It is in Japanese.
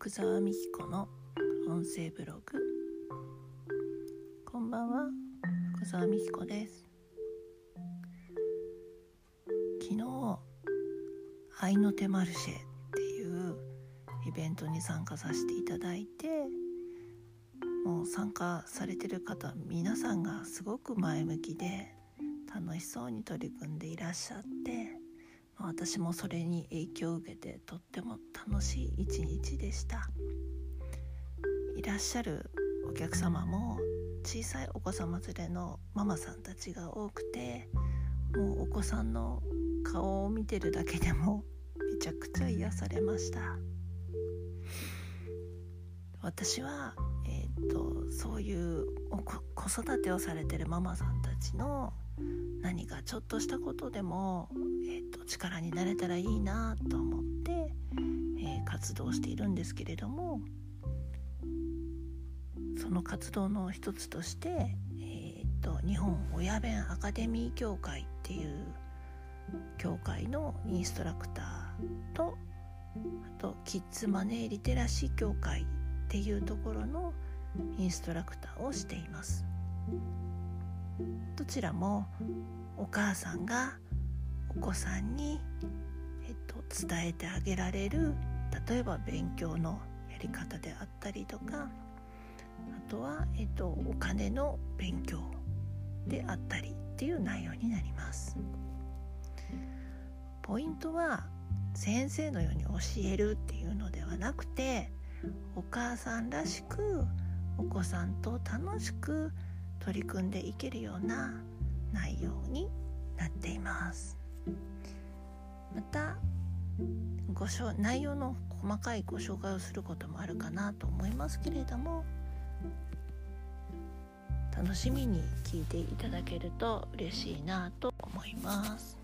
福沢美希子の音声ブログ。こんばんは福沢美希子です。昨日愛の手マルシェっていうイベントに参加させていただいてもう参加されてる方皆さんがすごく前向きで楽しそうに取り組んでいらっしゃって私もそれに影響を受けてとっても楽しい一日でした。いらっしゃるお客様も小さいお子様連れのママさんたちが多くてもうお子さんの顔を見てるだけでもめちゃくちゃ癒されました。私は、えーと、そういう子育てをされてるママさんたちの何かちょっとしたことでも、えーと、力になれたらいいなと思って、ー、活動しているんですけれどもその活動の一つとして、えーと、日本親弁アカデミー協会っていう協会のインストラクターとあとキッズマネーリテラシー協会っていうところのインストラクターをしています。どちらもお母さんがお子さんに、えっと、伝えてあげられる例えば勉強のやり方であったりとかあとは、えっと、お金の勉強であったりっていう内容になります。ポイントは先生のように教えるっていうのではなくてお母さんらしくお子さんと楽しく取り組んでいけるような内容になっていますまたご内容の細かいご紹介をすることもあるかなと思いますけれども楽しみに聞いていただけると嬉しいなと思います。